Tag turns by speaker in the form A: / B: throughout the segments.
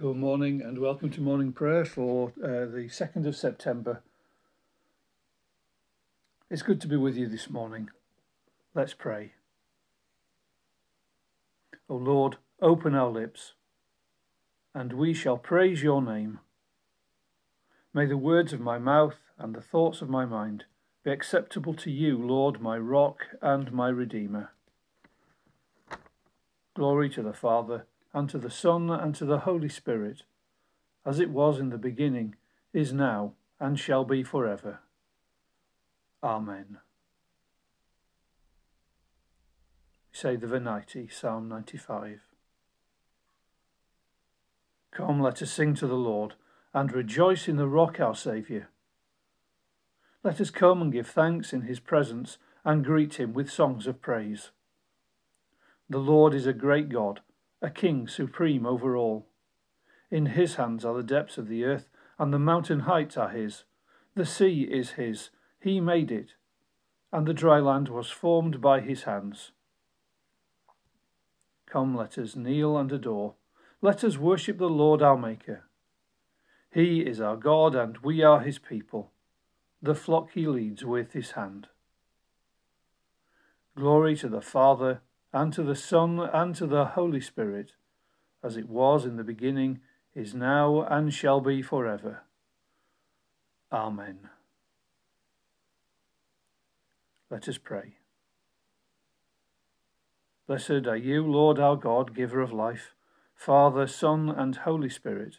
A: Good morning and welcome to morning prayer for uh, the 2nd of September. It's good to be with you this morning. Let's pray. O Lord, open our lips, and we shall praise your name. May the words of my mouth and the thoughts of my mind be acceptable to you, Lord, my rock and my redeemer. Glory to the Father and to the Son, and to the Holy Spirit, as it was in the beginning, is now, and shall be forever. Amen. We say the Venite, Psalm 95. Come, let us sing to the Lord, and rejoice in the rock our Saviour. Let us come and give thanks in his presence, and greet him with songs of praise. The Lord is a great God a king supreme over all. In his hands are the depths of the earth, and the mountain heights are his. The sea is his, he made it, and the dry land was formed by his hands. Come, let us kneel and adore. Let us worship the Lord our Maker. He is our God, and we are his people, the flock he leads with his hand. Glory to the Father, and to the Son, and to the Holy Spirit, as it was in the beginning, is now, and shall be forever. Amen. Let us pray. Blessed are you, Lord our God, giver of life, Father, Son, and Holy Spirit.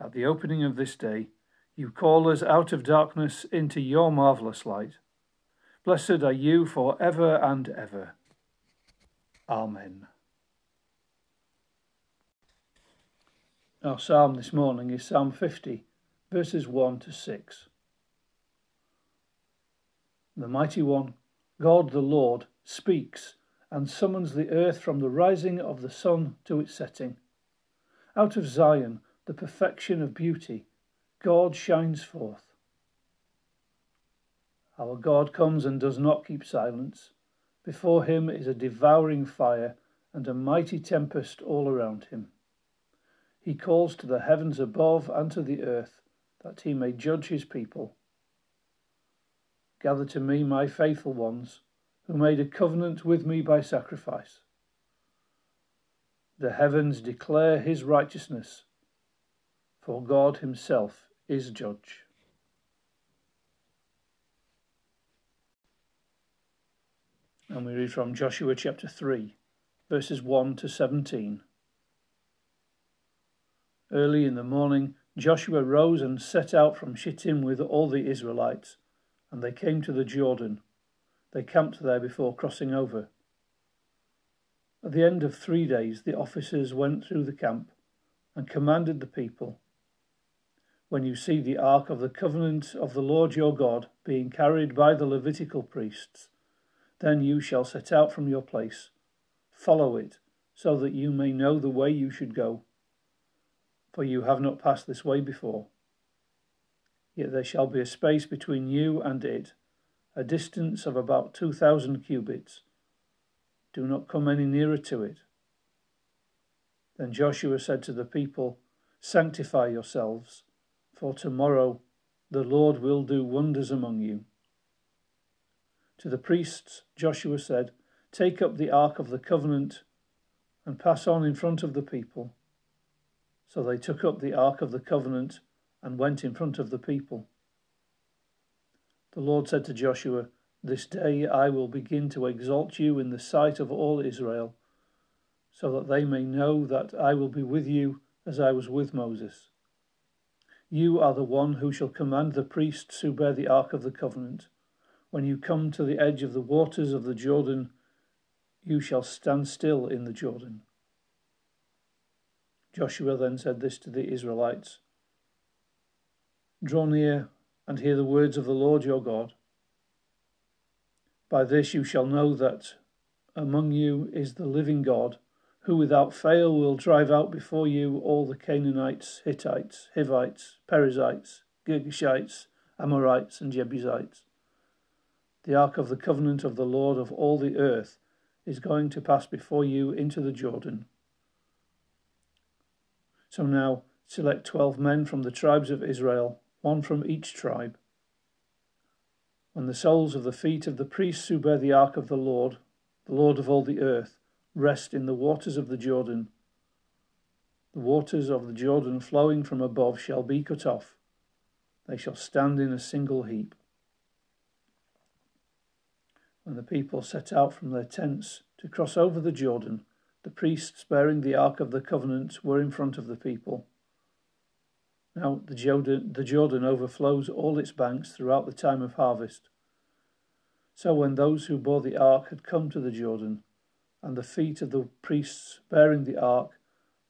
A: At the opening of this day, you call us out of darkness into your marvellous light. Blessed are you for ever and ever. Amen. Our psalm this morning is Psalm 50, verses 1 to 6. The Mighty One, God the Lord, speaks and summons the earth from the rising of the sun to its setting. Out of Zion, the perfection of beauty, God shines forth. Our God comes and does not keep silence. Before him is a devouring fire and a mighty tempest all around him. He calls to the heavens above and to the earth that he may judge his people. Gather to me my faithful ones, who made a covenant with me by sacrifice. The heavens declare his righteousness, for God himself is judge. And we read from Joshua chapter 3, verses 1 to 17. Early in the morning, Joshua rose and set out from Shittim with all the Israelites, and they came to the Jordan. They camped there before crossing over. At the end of three days, the officers went through the camp and commanded the people When you see the ark of the covenant of the Lord your God being carried by the Levitical priests, then you shall set out from your place. Follow it, so that you may know the way you should go. For you have not passed this way before. Yet there shall be a space between you and it, a distance of about two thousand cubits. Do not come any nearer to it. Then Joshua said to the people, Sanctify yourselves, for tomorrow the Lord will do wonders among you. To the priests, Joshua said, Take up the ark of the covenant and pass on in front of the people. So they took up the ark of the covenant and went in front of the people. The Lord said to Joshua, This day I will begin to exalt you in the sight of all Israel, so that they may know that I will be with you as I was with Moses. You are the one who shall command the priests who bear the ark of the covenant. When you come to the edge of the waters of the Jordan, you shall stand still in the Jordan. Joshua then said this to the Israelites Draw near and hear the words of the Lord your God. By this you shall know that among you is the living God, who without fail will drive out before you all the Canaanites, Hittites, Hivites, Perizzites, Girgashites, Amorites, and Jebusites. The ark of the covenant of the Lord of all the earth is going to pass before you into the Jordan. So now select twelve men from the tribes of Israel, one from each tribe. When the soles of the feet of the priests who bear the ark of the Lord, the Lord of all the earth, rest in the waters of the Jordan, the waters of the Jordan flowing from above shall be cut off. They shall stand in a single heap. When the people set out from their tents to cross over the Jordan, the priests bearing the Ark of the Covenant were in front of the people. Now the Jordan, the Jordan overflows all its banks throughout the time of harvest. So when those who bore the ark had come to the Jordan, and the feet of the priests bearing the ark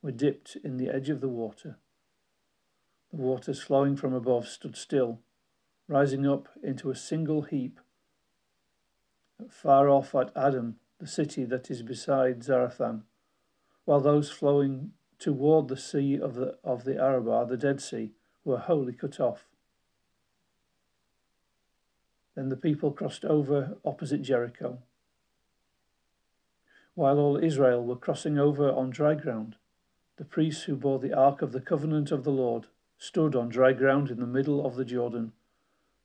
A: were dipped in the edge of the water, the waters flowing from above stood still, rising up into a single heap. Far off at Adam, the city that is beside Zarethan, while those flowing toward the sea of the, of the Arabah, the Dead Sea, were wholly cut off. Then the people crossed over opposite Jericho. While all Israel were crossing over on dry ground, the priests who bore the ark of the covenant of the Lord stood on dry ground in the middle of the Jordan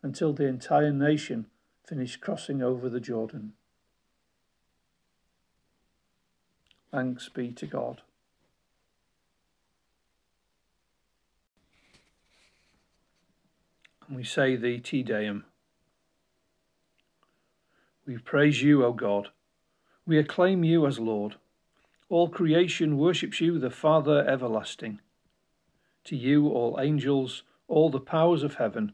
A: until the entire nation finished crossing over the Jordan. Thanks be to God. And we say the Te Deum. We praise you, O God. We acclaim you as Lord. All creation worships you, the Father everlasting. To you, all angels, all the powers of heaven,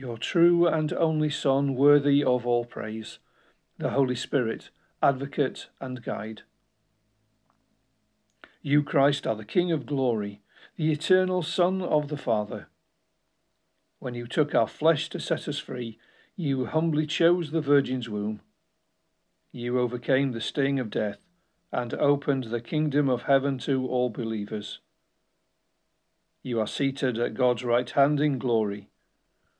A: your true and only Son, worthy of all praise, the Holy Spirit, advocate and guide. You, Christ, are the King of glory, the eternal Son of the Father. When you took our flesh to set us free, you humbly chose the Virgin's womb. You overcame the sting of death and opened the kingdom of heaven to all believers. You are seated at God's right hand in glory.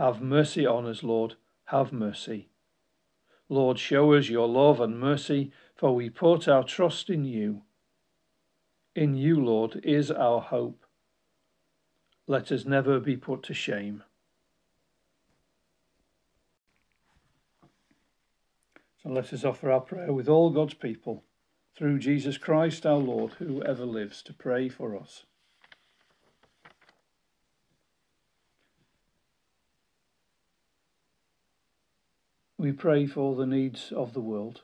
A: Have mercy on us, Lord, have mercy. Lord, show us your love and mercy, for we put our trust in you. In you, Lord, is our hope. Let us never be put to shame. So let us offer our prayer with all God's people through Jesus Christ our Lord, who ever lives, to pray for us. We pray for the needs of the world.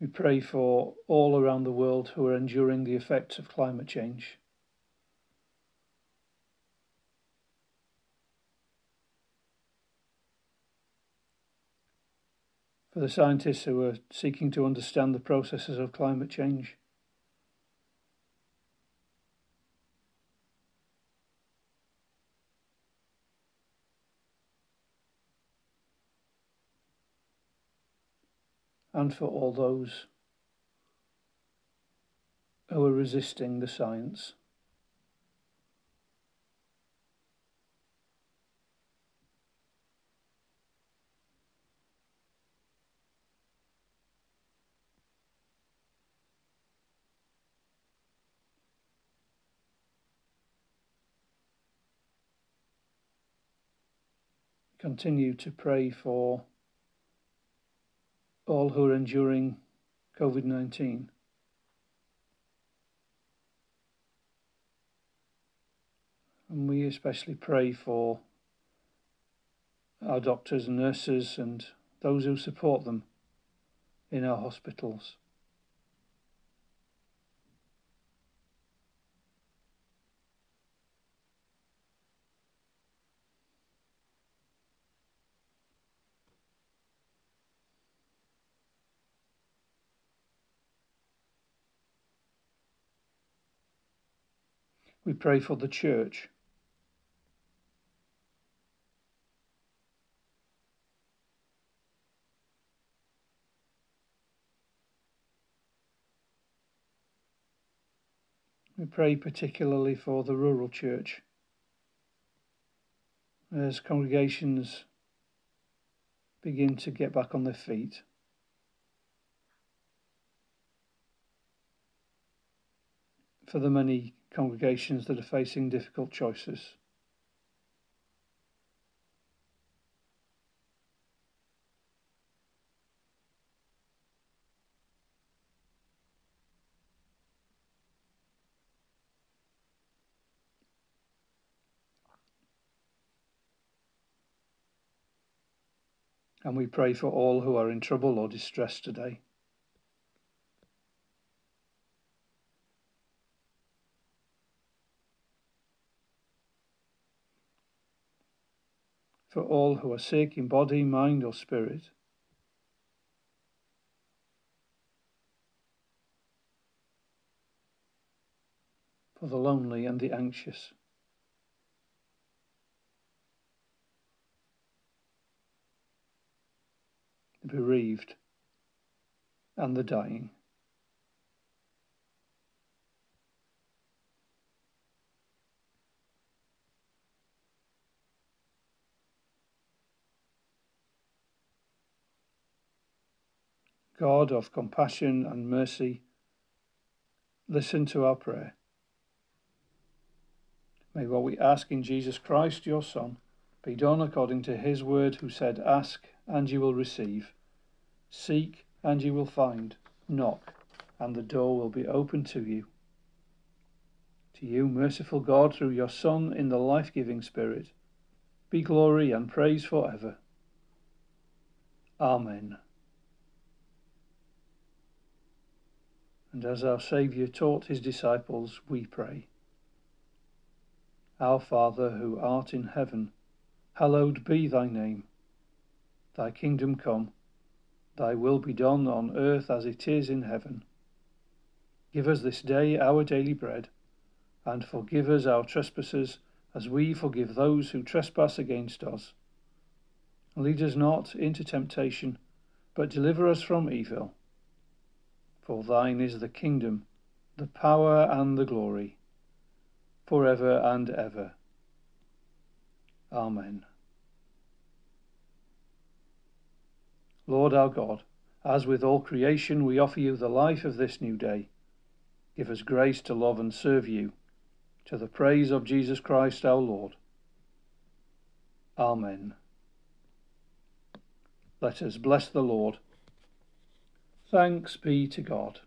A: We pray for all around the world who are enduring the effects of climate change. For the scientists who are seeking to understand the processes of climate change. and for all those who are resisting the science. Continue to pray for all who are enduring COVID 19. And we especially pray for our doctors and nurses and those who support them in our hospitals. We pray for the church. We pray particularly for the rural church as congregations begin to get back on their feet. For the many congregations that are facing difficult choices. And we pray for all who are in trouble or distress today. For all who are sick in body, mind, or spirit. For the lonely and the anxious. The bereaved and the dying. God of compassion and mercy, listen to our prayer. May what we ask in Jesus Christ, your Son, be done according to his word, who said, Ask, and you will receive. Seek, and you will find. Knock, and the door will be opened to you. To you, merciful God, through your Son in the life giving Spirit, be glory and praise for ever. Amen. And as our Saviour taught his disciples, we pray. Our Father, who art in heaven, hallowed be thy name. Thy kingdom come, thy will be done on earth as it is in heaven. Give us this day our daily bread, and forgive us our trespasses as we forgive those who trespass against us. Lead us not into temptation, but deliver us from evil. For thine is the kingdom, the power, and the glory, for ever and ever. Amen. Lord our God, as with all creation we offer you the life of this new day, give us grace to love and serve you, to the praise of Jesus Christ our Lord. Amen. Let us bless the Lord. Thanks be to God.